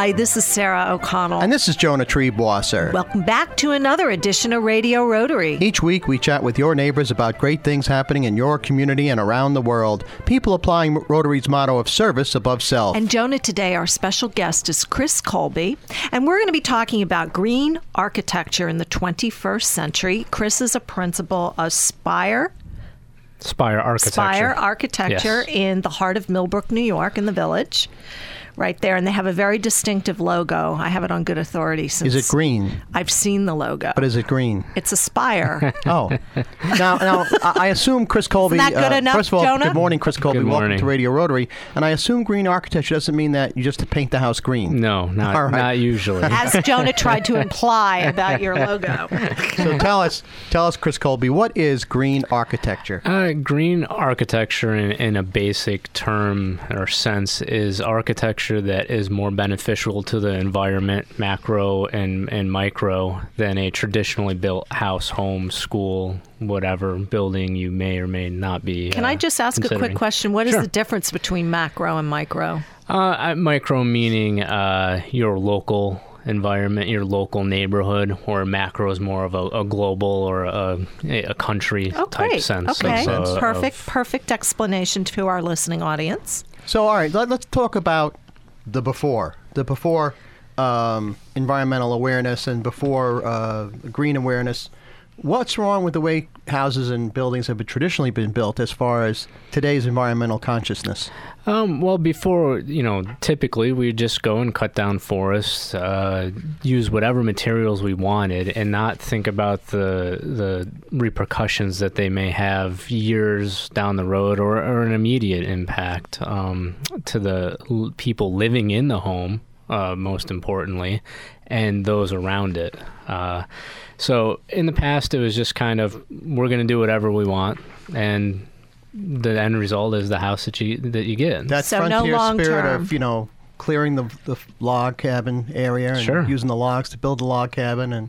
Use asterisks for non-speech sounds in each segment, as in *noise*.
Hi, this is Sarah O'Connell. And this is Jonah Triebwasser. Welcome back to another edition of Radio Rotary. Each week, we chat with your neighbors about great things happening in your community and around the world. People applying Rotary's motto of service above self. And Jonah, today our special guest is Chris Colby, and we're going to be talking about green architecture in the 21st century. Chris is a principal of Spire Spire Architecture. Spire Architecture Yes. in the heart of Millbrook, New York, in the village. Right there, and they have a very distinctive logo. I have it on good authority since Is it green? I've seen the logo. But is it green? It's a spire. *laughs* Oh, now, now I I assume Chris Colby. Isn't that good uh, enough, first of all, Jonah? good morning, Chris Colby. Good Welcome morning. to Radio Rotary. And I assume green architecture doesn't mean that you just paint the house green. No, not All right. not usually. As Jonah tried to imply *laughs* about your logo. So tell us, tell us, Chris Colby, what is green architecture? Uh, green architecture, in, in a basic term or sense, is architecture that is more beneficial to the environment, macro and, and micro, than a traditionally built house, home, school, whatever building you may or may not be. Can uh, I just ask a quick question? What is Sure. the difference between macro and micro? Uh, uh, micro meaning uh, your local environment, your local neighborhood, or macro is more of a, a global or a, a country Oh, type great. sense. Okay, of, uh, perfect, of- perfect explanation to our listening audience. So, all right, let, us talk about the before. The before um, environmental awareness and before uh, green awareness. What's wrong with the way houses and buildings have been traditionally been built as far as today's environmental consciousness? Um, well, before, you know, typically we just go and cut down forests, uh, use whatever materials we wanted, and not think about the the repercussions that they may have years down the road or, or an immediate impact um, to the l- people living in the home, uh, most importantly, and those around it. Uh, so in the past, it was just kind of we're going to do whatever we want, and the end result is the house that you that you get. That's So frontier long spirit term. of you know clearing the the log cabin area and Sure. using the logs to build the log cabin and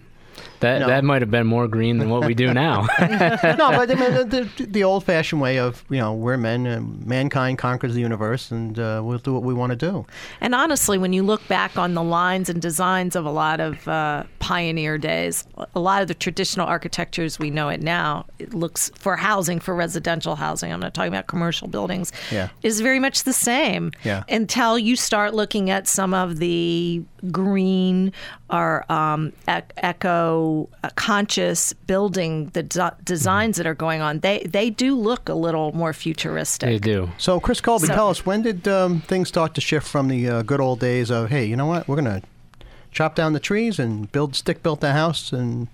that no. that might have been more green than what we do now. *laughs* no, but I mean, the, the, the old-fashioned way of you know we're men and mankind conquers the universe and uh, we'll do what we want to do. And honestly, when you look back on the lines and designs of a lot of uh, pioneer days, a lot of the traditional architecture as we know it now, it looks for housing, for residential housing, I'm not talking about commercial buildings, Yeah. is very much the same Yeah. until you start looking at some of the green or um, ec- eco uh, conscious building the de- designs that are going on. They, they do look a little more futuristic. they do. So, Chris Colby, So- tell us when did um, things start to shift from the uh, good old days of hey, you know what, we're gonna chop down the trees and build stick built the house and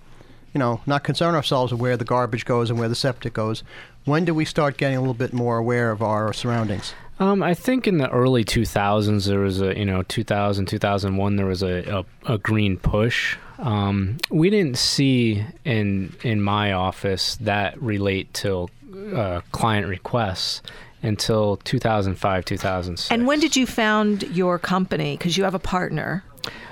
you know not concern ourselves with where the garbage goes and where the septic goes. When do we start getting a little bit more aware of our surroundings? Um, I think in the early 2000s there was a you know 2000 2001 there was a, a, a green push. Um, we didn't see in in my office that relate to uh, client requests until 2005 2006. And when did you found your company? Because you have a partner.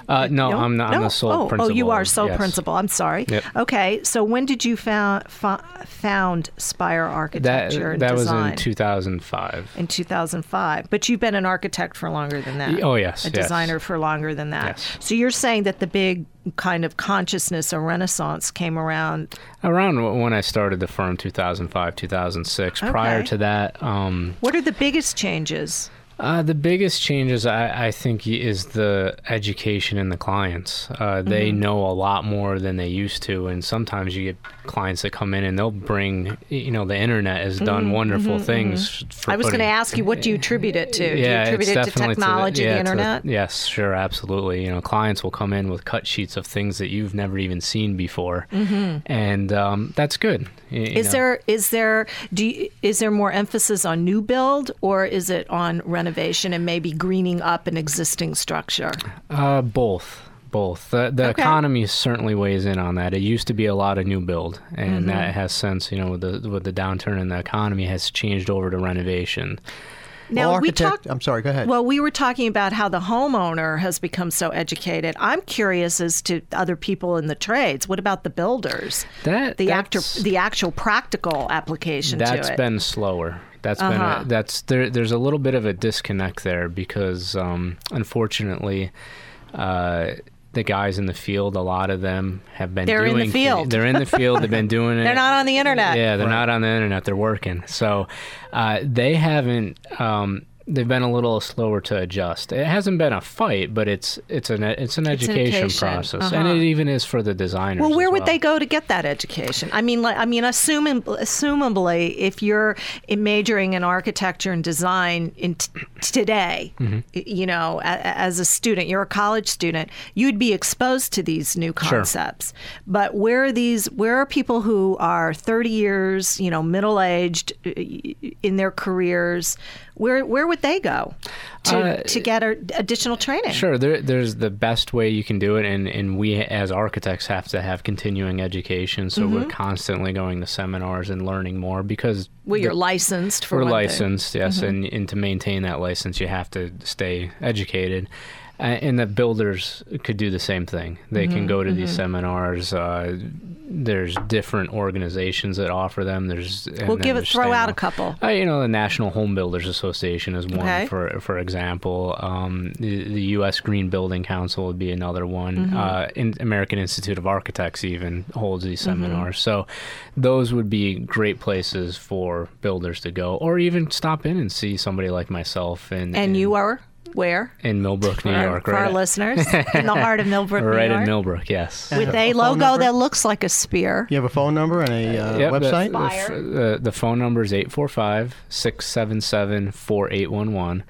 Uh, no, I'm not. I'm No? the sole oh, principal. Oh, you are sole yes. principal. I'm sorry. Yep. Okay, so when did you found found Spire That Architecture and that was in 2005. in 2005. But you've been an architect for longer than that. Oh, yes, A yes. designer for longer than that. Yes. So you're saying that the big kind of consciousness or renaissance came around. Around when I started the firm, 2005, 2006. Prior to that, um, What are the biggest changes? Uh, the biggest changes, I, I think, is the education in the clients. Uh, They Mm-hmm. know a lot more than they used to, and sometimes you get clients that come in and they'll bring, you know, the internet has done wonderful things. For Mm-hmm, I was going to ask you, what do you attribute it to? do you Yeah, attribute it to technology, yeah, the to internet? yes, sure, absolutely. You know, clients will come in with cut sheets of things that you've never even seen before, and um, that's good. you Mm-hmm. Is know. there is there do you, is there more emphasis on new build or is it on renovation and maybe greening up an existing structure? Uh, both. Both. The, the Okay. economy certainly weighs in on that. It used to be a lot of new build, and Mm-hmm. that has since, you know, with the, with the downturn in the economy, has changed over to renovation. Now well, we talked. I'm sorry. Go ahead. Well, we were talking about how the homeowner has become so educated. I'm curious as to other people in the trades. What about the builders? That The actor, the actual practical application That's to it. That's been slower. That's been Uh-huh. a, that's there. There's a little bit of a disconnect there because, um, unfortunately, Uh, the guys in the field, a lot of them have been They're in doing the field. They're in the field. They've been *laughs* doing it. They're not on the internet. Yeah, they're not on the internet. They're working. So uh, they haven't. Um, they've been a little slower to adjust. It hasn't been a fight, but it's it's an it's an education, education. process, and Uh-huh. it even is for the designers. Well, where would well. they go to get that education? I mean, like, I mean, assuming, assumably, if you're in majoring in architecture and design in t- today, Mm-hmm. you know, a- as a student, you're a college student, you'd be exposed to these new concepts. But where are these? Where are people who are 30 years, you know, middle aged in their careers? Where where would they go to Uh, to get a, additional training? Sure, there, there's the best way you can do it, and, and we as architects have to have continuing education, so Mm-hmm. we're constantly going to seminars and learning more because Well, you're the- licensed for we're one thing. licensed, yes, and, and to maintain that license, you have to stay educated. And that builders could do the same thing. They Mm-hmm, can go to these seminars. Uh, there's different organizations that offer them. There's We'll give it throw out a couple. Uh, you know, the National Home Builders Association is one, Okay. for for example. Um, the, the U.S. Green Building Council would be another one. Mm-hmm. Uh, in, American Institute of Architects even holds these seminars. So those would be great places for builders to go, or even stop in and see somebody like myself. And And you are where? in Millbrook, New for, York, for right? our listeners *laughs* in the heart of Millbrook, right New York, in Millbrook, yes. with a a logo number? that looks like a spear. You have a phone number and a uh, Yep, website? The, the, the phone number is 845 677 4811.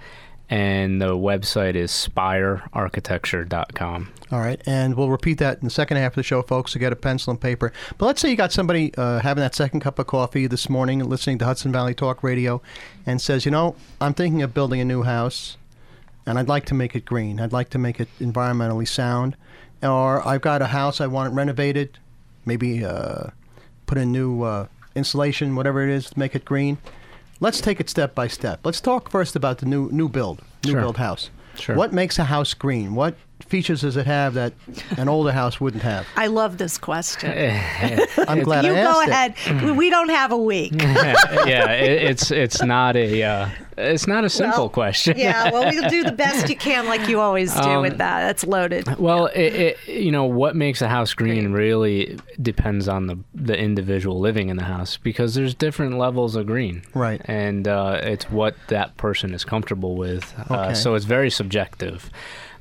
And the website is spirearchitecture.com. All right, and we'll repeat that in the second half of the show, folks. So get a pencil and paper. But let's say you got somebody uh, having that second cup of coffee this morning, listening to Hudson Valley Talk Radio, and says, "You know, I'm thinking of building a new house, and I'd like to make it green. I'd like to make it environmentally sound, or I've got a house I want it renovated, maybe uh, put in new uh, insulation, whatever it is, to make it green." Let's take it step by step. Let's talk first about the new new build, new Sure. build house. Sure. What makes a house green? What features does it have that an older house wouldn't have? I love this question. *laughs* I'm glad you I go asked ahead. it. We- We don't have a week. *laughs* yeah, it, it's it's not a uh, it's not a simple Well, question. yeah, well, we'll do the *laughs* best you can, like you always do Um, with that. That's loaded. Well, it, it, you know what makes a house green really depends on the the individual living in the house because there's different levels of green, Right. And uh, it's what that person is comfortable with. Uh, Okay. so it's very subjective.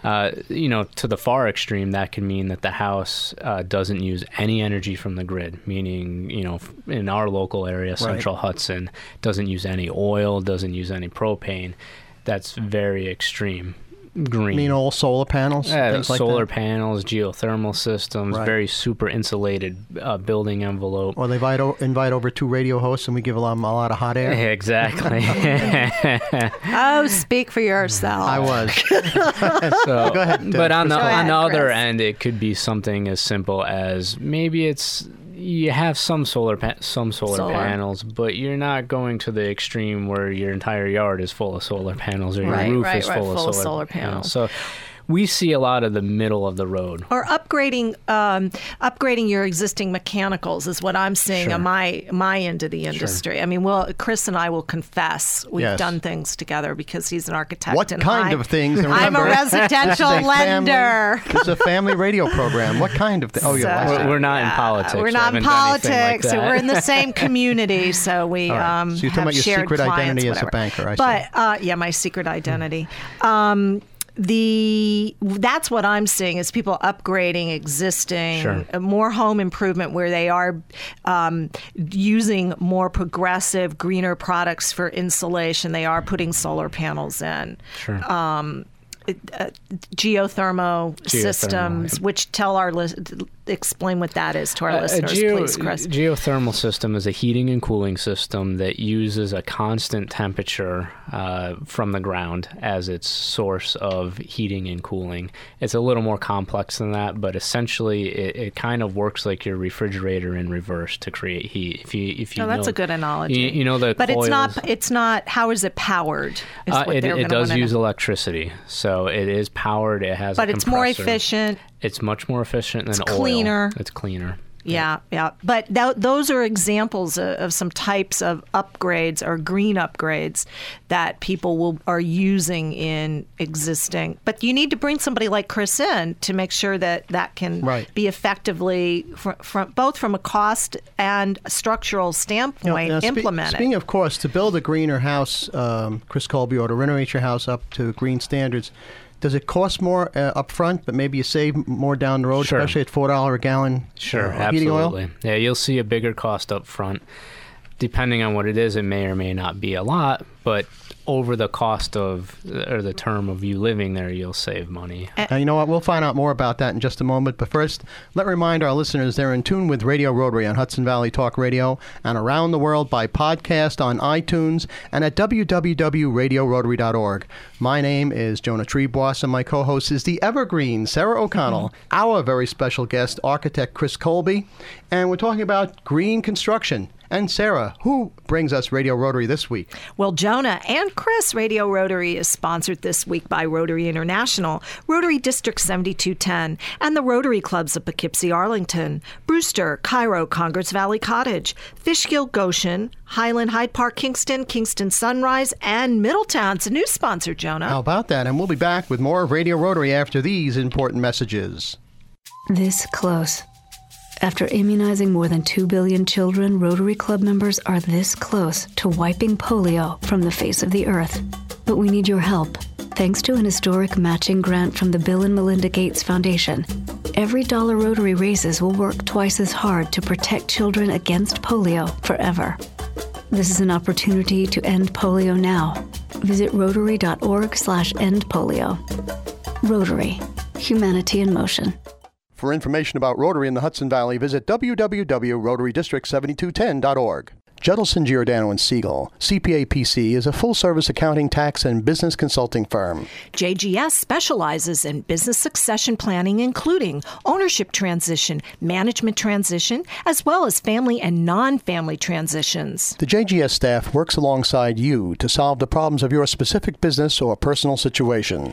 Uh, you know, to the far extreme, that can mean that the house uh, doesn't use any energy from the grid. Meaning, you know, in our local area, Central Hudson doesn't use any oil, doesn't use any propane. That's very extreme green. I mean, all solar panels, Yeah, things like solar that. panels, geothermal systems, Right. very super insulated uh, building envelope. Or they invite, o- invite over two radio hosts and we give them a lot of hot air. *laughs* Exactly. *laughs* Oh, speak for yourself. I was. *laughs* so, Go ahead, but on the Go on ahead, the other Chris. end, it could be something as simple as maybe it's you have some solar pa- some solar, Solar. panels, but you're not going to the extreme where your entire yard is full of solar panels or your Right, roof right, is right, full, full of solar, solar panels. So we see a lot of the middle of the road. or upgrading um, upgrading your existing mechanicals is what I'm seeing Sure. on my my end of the industry. I mean, well, Chris and I will confess we've Yes. done things together because he's an architect. What and kind I'm- of things? And I'm a residential *laughs* a lender. This is a family radio program. What kind of thing? Oh, you're So- last We're, we're not in politics. We're We not in haven't done anything like politics. so we're in the same *laughs* community. So we All right. um, So you're talking about your secret clients, identity as a banker, I see. but uh, yeah, my secret identity. Um, the that's what I'm seeing is people upgrading existing Sure. uh, more home improvement where they are um, using more progressive greener products for insulation. They are putting solar panels in Sure. uh, geothermo, Geothermal, systems, which tell our lis- explain what that is to our A- a listeners, geo- please, Chris. Geothermal system is a heating and cooling system that uses a constant temperature uh, from the ground as its source of heating and cooling. It's a little more complex than that, but essentially it, it kind of works like your refrigerator in reverse to create heat. If you if you Oh, that's know- a good analogy. You, you know the but it's not. It's not. How is it powered? Is Uh, it, it does use know. electricity, so it is powered. It has, a but it's more efficient. It's much more efficient than It's oil. Cleaner. It's cleaner. Yeah, yeah. But th- those are examples of, of, some types of upgrades or green upgrades that people will are using in existing. But you need to bring somebody like Chris in to make sure that that can right. be effectively from, from both from a cost and structural standpoint you know, implemented. Spe- speaking of course, to build a greener house, um, Chris Colby, or to renovate your house up to green standards does it cost more uh, up front, but maybe you save more down the road, sure. especially at four dollar a gallon? Sure, uh, absolutely. Yeah, you'll see a bigger cost up front. Depending on what it is, it may or may not be a lot, but over the cost of or the term of you living there, you'll save money. Now, you know what? We'll find out more about that in just a moment. But first, let me remind our listeners they're in tune with Radio Rotary on Hudson Valley Talk Radio and around the world by podcast on iTunes and at www.radiorotary.org. My name is Jonah Triebwasser, and my co-host is the evergreen Sarah O'Connell, mm-hmm. our very special guest, architect Chris Colby, and we're talking about green construction. And Sarah, who brings us Radio Rotary this week? Well, Jonah and Chris, Radio Rotary is sponsored this week by Rotary International, Rotary District 7210, and the Rotary Clubs of Poughkeepsie, Arlington, Brewster, Cairo, Congers Valley Cottage, Fishkill, Goshen, Highland, Hyde Park, Kingston, Kingston Sunrise, and Middletown. It's a new sponsor, Jonah. How about that? And we'll be back with more of Radio Rotary after these important messages. This close after immunizing more than 2 billion children, Rotary Club members are this close to wiping polio from the face of the earth. But we need your help. Thanks to an historic matching grant from the Bill and Melinda Gates Foundation, every dollar Rotary raises will work twice as hard to protect children against polio forever. This is an opportunity to end polio now. Visit rotary.org slash end polio. Rotary. Humanity in motion. For information about Rotary in the Hudson Valley, visit www.rotarydistrict7210.org. Judelson Giordano and Siegel, CPA PC, is a full-service accounting, tax, and business consulting firm. JGS specializes in business succession planning, including ownership transition, management transition, as well as family and non-family transitions. The JGS staff works alongside you to solve the problems of your specific business or personal situation.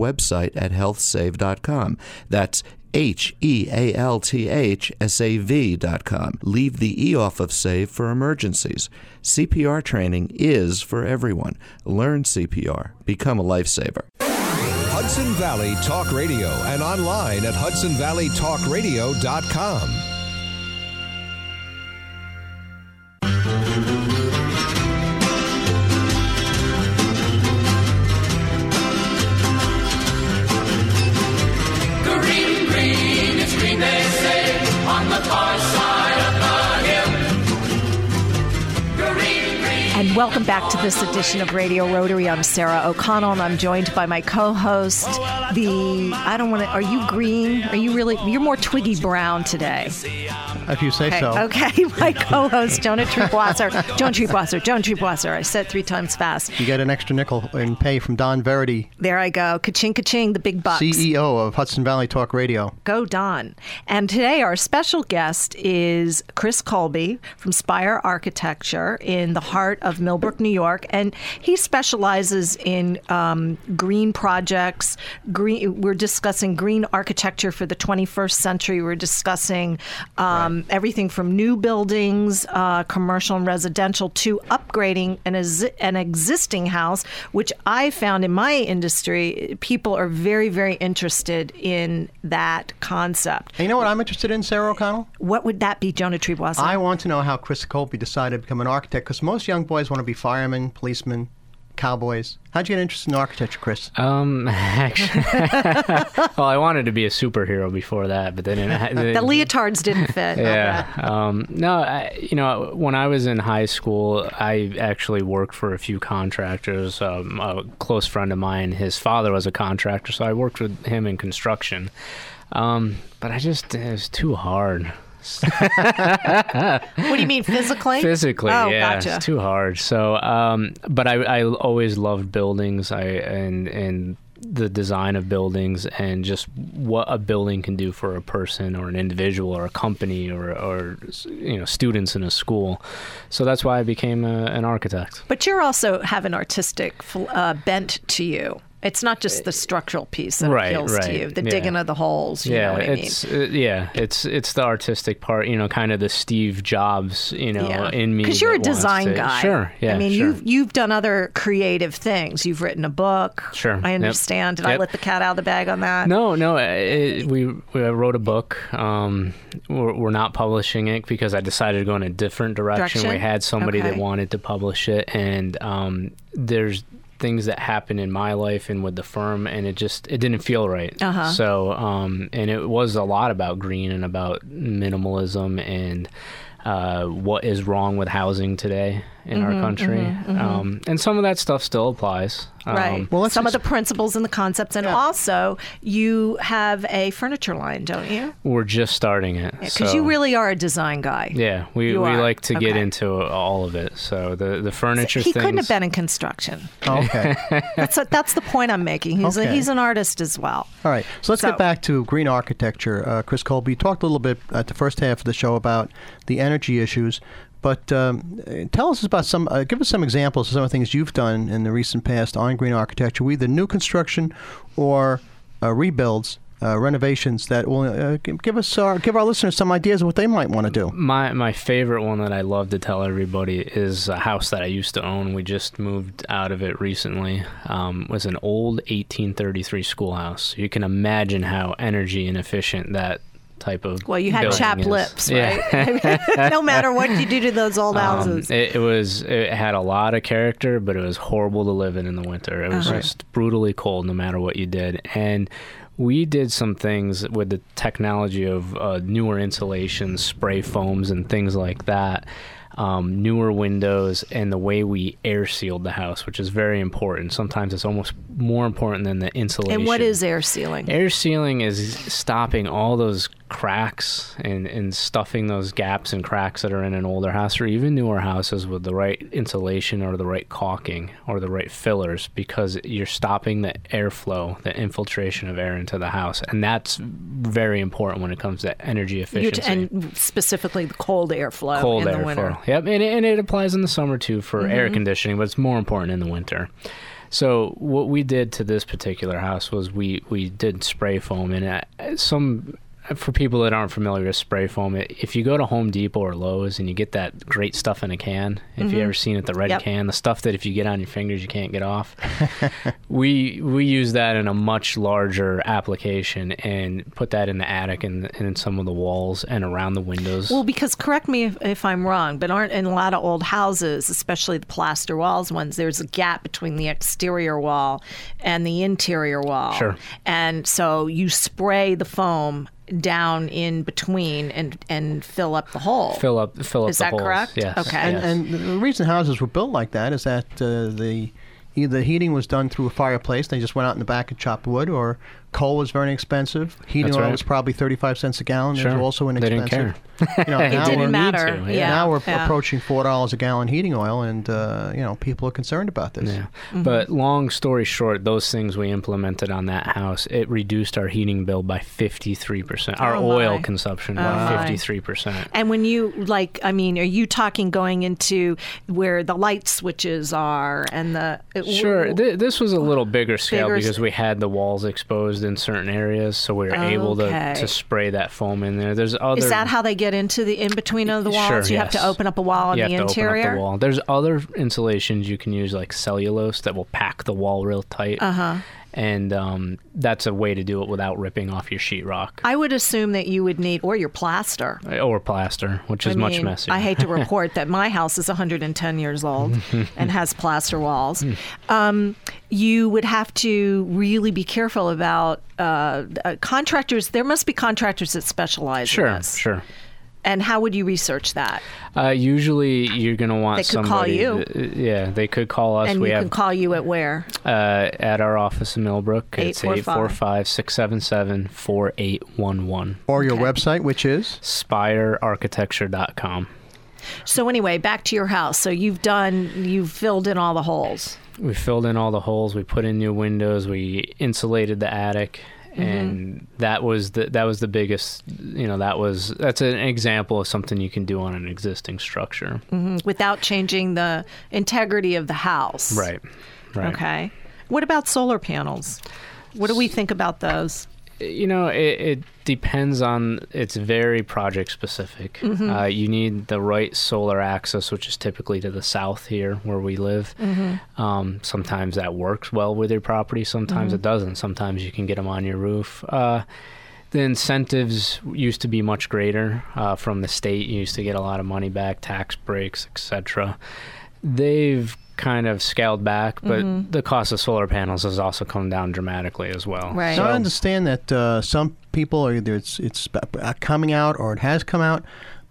website at healthsave.com. That's H E A L T H S A V dot com. Leave the E off of SAVE for emergencies. CPR training is for everyone. Learn CPR. Become a lifesaver. Hudson Valley Talk Radio and online at hudsonvalleytalkradio.com. welcome back to this edition of Radio Rotary. I'm Sarah O'Connell, and I'm joined by my co-host. The I don't want to. Are you green? Are you really? You're more Twiggy Brown today. If you say okay. so. Okay, *laughs* my co-host Jonah Triebwasser. Jonah Triebwasser. Jonah Triebwasser. I said three times fast. You get an extra nickel in pay from Don Verity. There I go. Ka-ching, ka-ching, the big bucks. CEO of Hudson Valley Talk Radio. Go Don. And today our special guest is Chris Colby from Spire Architecture in the heart of Millbrook, New York, and he specializes in um, green projects. Green. We're discussing green architecture for the 21st century. We're discussing um, right. everything from new buildings, uh, commercial and residential, to upgrading an, an existing house, which I found in my industry, people are very, very interested in that concept. And you know what I'm interested in, Sarah O'Connell? What would that be, Jonah Triebwasser? I want to know how Chris Colby decided to become an architect because most young boys want to be firemen, policemen, cowboys. How'd you get interested in architecture, Chris? Um, *laughs* actually, *laughs* well, I wanted to be a superhero before that, but then it, The leotards didn't fit. yeah. Um, no, I, you know, when I was in high school, I actually worked for a few contractors. Um, a close friend of mine, his father was a contractor, so I worked with him in construction. Um, but I just it was too hard. *laughs* What do you mean physically? Physically, Oh, yeah, gotcha. it's too hard. So, um, but I, I always loved buildings. I and and the design of buildings and just what a building can do for a person or an individual or a company or or you know students in a school. So that's why I became a, an architect. But you're also have an artistic uh, bent to you. It's not just the structural piece that Right, appeals to you, the yeah. digging of the holes. You know yeah, what I mean? it's uh, yeah, it's it's the artistic part. You know, kind of the Steve Jobs. You know, in me Because you're a design to- guy. Sure, yeah, I mean, sure. you've you've done other creative things. You've written a book. Sure, I yep. understand. Did I let the cat out of the bag on that? No, no. It, we, we wrote a book. Um, we're, we're not publishing it because I decided to go in a different direction. Direction? We had somebody that wanted to publish it, and um, there's things that happened in my life and with the firm, and it just it didn't feel right. Uh-huh. So, um, and it was a lot about green and about minimalism and. Uh, what is wrong with housing today in Mm-hmm, our country? Um, and some of that stuff still applies. Right. Um, Well, let's Some of the principles and the concepts, and also you have a furniture line, don't you? we're just starting it Because so- you really are a design guy. Yeah, we, You we are. like to get Okay. into all of it. So the the furniture He things. couldn't have been in construction. Oh, okay. *laughs* That's that's the point I'm making. He's a, he's an artist as well. All right. So let's So- get back to green architecture. Uh, Chris Colby you talked a little bit at the first half of the show about the energy issues. But um, tell us about some. Uh, give us some examples of some of the things you've done in the recent past on green architecture, either new construction or uh, rebuilds, uh, renovations that will uh, give us our, give our listeners some ideas of what they might want to do. My my favorite one that I love to tell everybody is a house that I used to own. We just moved out of it recently. Um, was an old 1833 schoolhouse. You can imagine how energy inefficient that type of Well, you had chapped is. lips, Yeah. right? *laughs* no matter what you do to those old Um, houses. it, it was it had a lot of character, but it was horrible to live in in the winter. It was Uh-huh. just brutally cold, no matter what you did. And we did some things with the technology of uh, newer insulation, spray foams, and things like that. Um, newer windows and the way we air sealed the house, which is very important. Sometimes it's almost more important than the insulation. and what is air sealing? Air sealing is stopping all those cracks and, and stuffing those gaps and cracks that are in an older house or even newer houses with the right insulation or the right caulking or the right fillers because you're stopping the airflow, the infiltration of air into the house. And that's very important when it comes to energy efficiency. t- and specifically the cold airflow Cold in the winter. Yep, and it, and it applies in the summer too for air Mm-hmm. conditioning, but it's more important in the winter. So what we did to this particular house was we we did spray foam, and uh, some for people that aren't familiar with spray foam, if you go to Home Depot or Lowe's and you get that great stuff in a can, if you ever seen it, the red Mm-hmm. Yep. can, the stuff that if you get on your fingers you can't get off, *laughs* we we use that in a much larger application and put that in the attic and, and in some of the walls and around the windows. Well, because correct me if, if I'm wrong, but aren't in a lot of old houses, especially the plaster walls ones, there's a gap between the exterior wall and the interior wall. Sure. And so you spray the foam down in between and and fill up the hole. fill up fill up Is the that holes. correct? Yes. Okay. And, yes. and the reason houses were built like that is that uh, the either the heating was done through a fireplace, they just went out in the back and chopped wood, or coal was very inexpensive. Heating That's oil right. was probably thirty-five cents a gallon. It Sure. was also They didn't care. You know, *laughs* It now we're, didn't matter. to, yeah. yeah. Now we're yeah. approaching four dollars a gallon heating oil, and uh, you know people are concerned about this. Yeah. Mm-hmm. But long story short, those things we implemented on that house, it reduced our heating bill by 53%. Our Oh, oil consumption Oh, by my. 53%. And when you like, I mean, are you talking going into where the light switches are and the it- Sure. Th- this was a little bigger scale Bigger s- because we had the walls exposed in certain areas, so we were able to, to spray that foam in there. There's other Is that how they get into the in between of the walls? Sure, you have to open up a wall in you the have to interior. open up the wall. There's other insulations you can use, like cellulose, that will pack the wall real tight. Uh Uh-huh. And um, that's a way to do it without ripping off your sheetrock I would assume that you would need, or your plaster. or plaster, which is I much messier. I hate to *laughs* report that my house is 110 years old and *laughs* has plaster walls. Um, you would have to really be careful about uh, uh, contractors. There must be contractors that specialize Sure, in this. sure. And how would you research that? Uh, usually, you're gonna want They could call you. th- yeah, they could call us. and we you have can call you at where? uh, at our office in Millbrook. It's 845. 845-677-4811. Or your Okay. website, which is Spirearchitecture.com. So anyway, back to your house. So you've done, you've filled in all the holes. We filled in all the holes. We put in new windows. We insulated the attic, Mm-hmm. and that was the that was the biggest. You know, that was that's an example of something you can do on an existing structure. Mhm, without changing the integrity of the house. Right. Right. Okay. What about solar panels? What do we think about those? You know, it, it depends on. It's very project specific. Mm-hmm. Uh, you need the right solar access, which is typically to the south here where we live. Mm-hmm. Um, sometimes that works well with your property. Sometimes Mm-hmm. it doesn't. Sometimes you can get them on your roof. Uh, the incentives used to be much greater uh, from the state. You used to get a lot of money back, tax breaks, etc. They've kind of scaled back, but Mm-hmm. the cost of solar panels has also come down dramatically as well. Right. So I understand that uh, some people, are either it's it's uh, coming out or it has come out,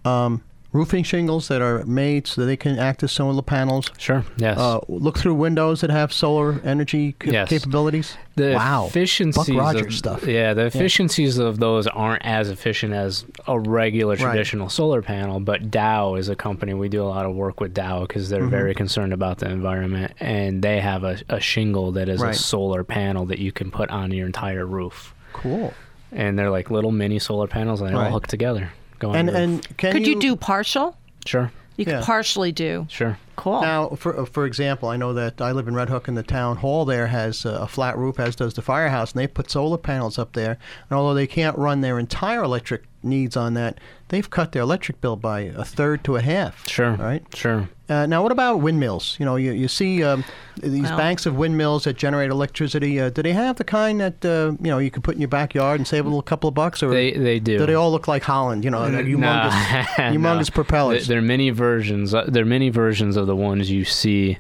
um, roofing shingles that are made so that they can act as solar panels. Sure. Yes. Uh, look through windows that have solar energy ca- Yes. capabilities. the wow, efficiencies Buck Rogers of, stuff. Yeah, the efficiencies of those aren't as efficient as a regular Right. traditional solar panel. But Dow is a company we do a lot of work with Dow because they're Mm-hmm. very concerned about the environment, and they have a, a shingle that is Right. a solar panel that you can put on your entire roof, Cool. and they're like little mini solar panels, and they Right. all hook together. Go on And and can Could you, do partial? sure, You Yeah. could partially do. sure. Cool. Now, for for example, I know that I live in Red Hook, and the town hall there has uh, a flat roof, as does the firehouse, and they put solar panels up there. And although they can't run their entire electric needs on that, they've cut their electric bill by a third to a half. Sure. Right. Sure. Uh, now, what about windmills? You know, you, you see um, these Well- banks of windmills that generate electricity. Uh, do they have the kind that uh, you know you can put in your backyard and save a little couple of bucks, or They they do. do they all look like Holland? You know, humongous, Nah. humongous *laughs* No. propellers. There, there are many versions. uh, There are many versions of the ones you see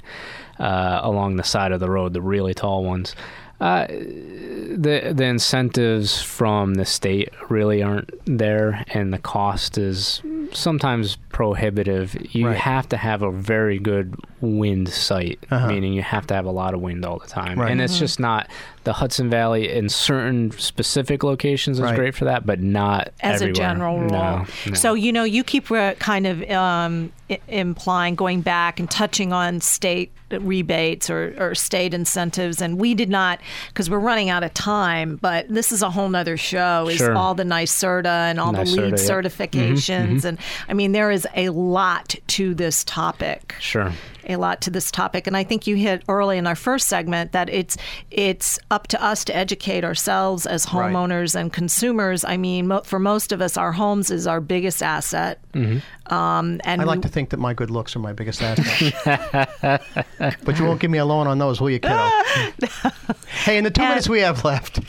uh, along the side of the road, the really tall ones. Uh, the the incentives from the state really aren't there, and the cost is sometimes prohibitive. You Right. have to have a very good wind site, Uh-huh. meaning you have to have a lot of wind all the time, Right. and it's just not the Hudson Valley in certain specific locations is Right. great for that, but not as a general rule. No, no. So you know, you keep uh, kind of um, I- implying going back and touching on state rebates or, or state incentives, and we did not because we're running out of time. But this is a whole nother show. Is Sure. all the NYSERDA and all the NYSERDA, LEED yep. Mm-hmm, certifications, and I mean there is a lot to this topic Sure. a lot to this topic and i think you hit early in our first segment that it's it's up to us to educate ourselves as Right. homeowners and consumers i mean mo- for most of us our homes is our biggest asset um, and I like we- to think that my good looks are my biggest asset. *laughs* *laughs* but you won't give me a loan on those, will you, kiddo? *laughs* hey, in the two And- minutes we have left,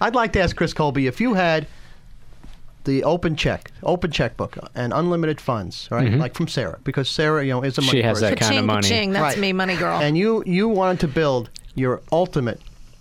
I'd like to ask Chris Colby if you had the open check, open checkbook, and unlimited funds, right? Like from Sarah, because Sarah, you know, is a money Mm-hmm. She has person. that kind of money. ka-ching, that's Right. me money girl and you you wanted to build your ultimate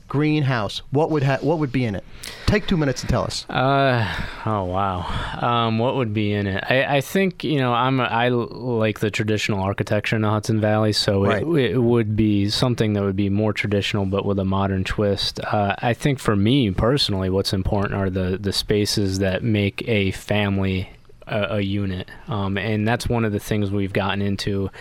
greenhouse. What would ha- what would be in it? Take two minutes to tell us. Uh, oh wow. Um, what would be in it? I, I think you know I'm a, I like the traditional architecture in the Hudson Valley, so Right. it, it would be something that would be more traditional but with a modern twist. Uh, I think for me personally, what's important are the the spaces that make a family a, a unit, um, and that's one of the things we've gotten into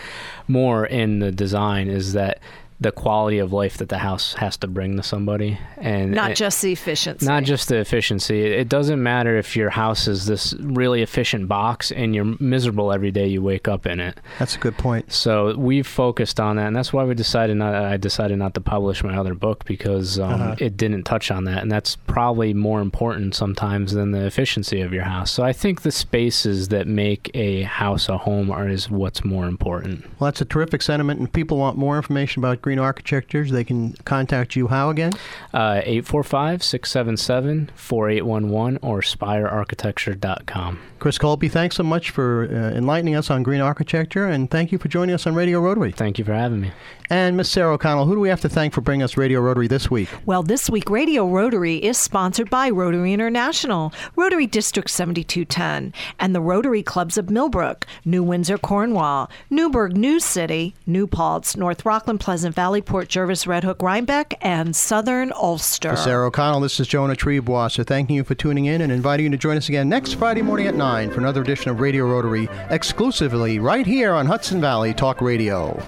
more in the design is that the quality of life that the house has to bring to somebody, and not it- just the efficiency not just the efficiency. It it doesn't matter if your house is this really efficient box and you're miserable every day you wake up in it. That's a good point. So we've focused on that, and that's why we decided not. I decided not to publish my other book because um, Uh-huh. it didn't touch on that, and that's probably more important sometimes than the efficiency of your house. So I think the spaces that make a house a home are is what's more important. Well, that's a terrific sentiment, and people want more information about Green Architecture, they can contact you how again? Uh, 845 677 4811 or spirearchitecture.com. Chris Colby, thanks so much for uh, enlightening us on green architecture, and thank you for joining us on Radio Rotary. Thank you for having me. And Miss Sarah O'Connell, who do we have to thank for bringing us Radio Rotary this week? Well, this week, Radio Rotary is sponsored by Rotary International, Rotary District 7210, and the Rotary Clubs of Millbrook, New Windsor, Cornwall, Newburgh, New City, New Paltz, North Rockland, Pleasant Valley, Port Jervis, Red Hook, Rhinebeck, and Southern Ulster. For Sarah O'Connell, this is Jonah Triebwasser, thanking you for tuning in and inviting you to join us again next Friday morning at 9 for another edition of Radio Rotary, exclusively right here on Hudson Valley Talk Radio.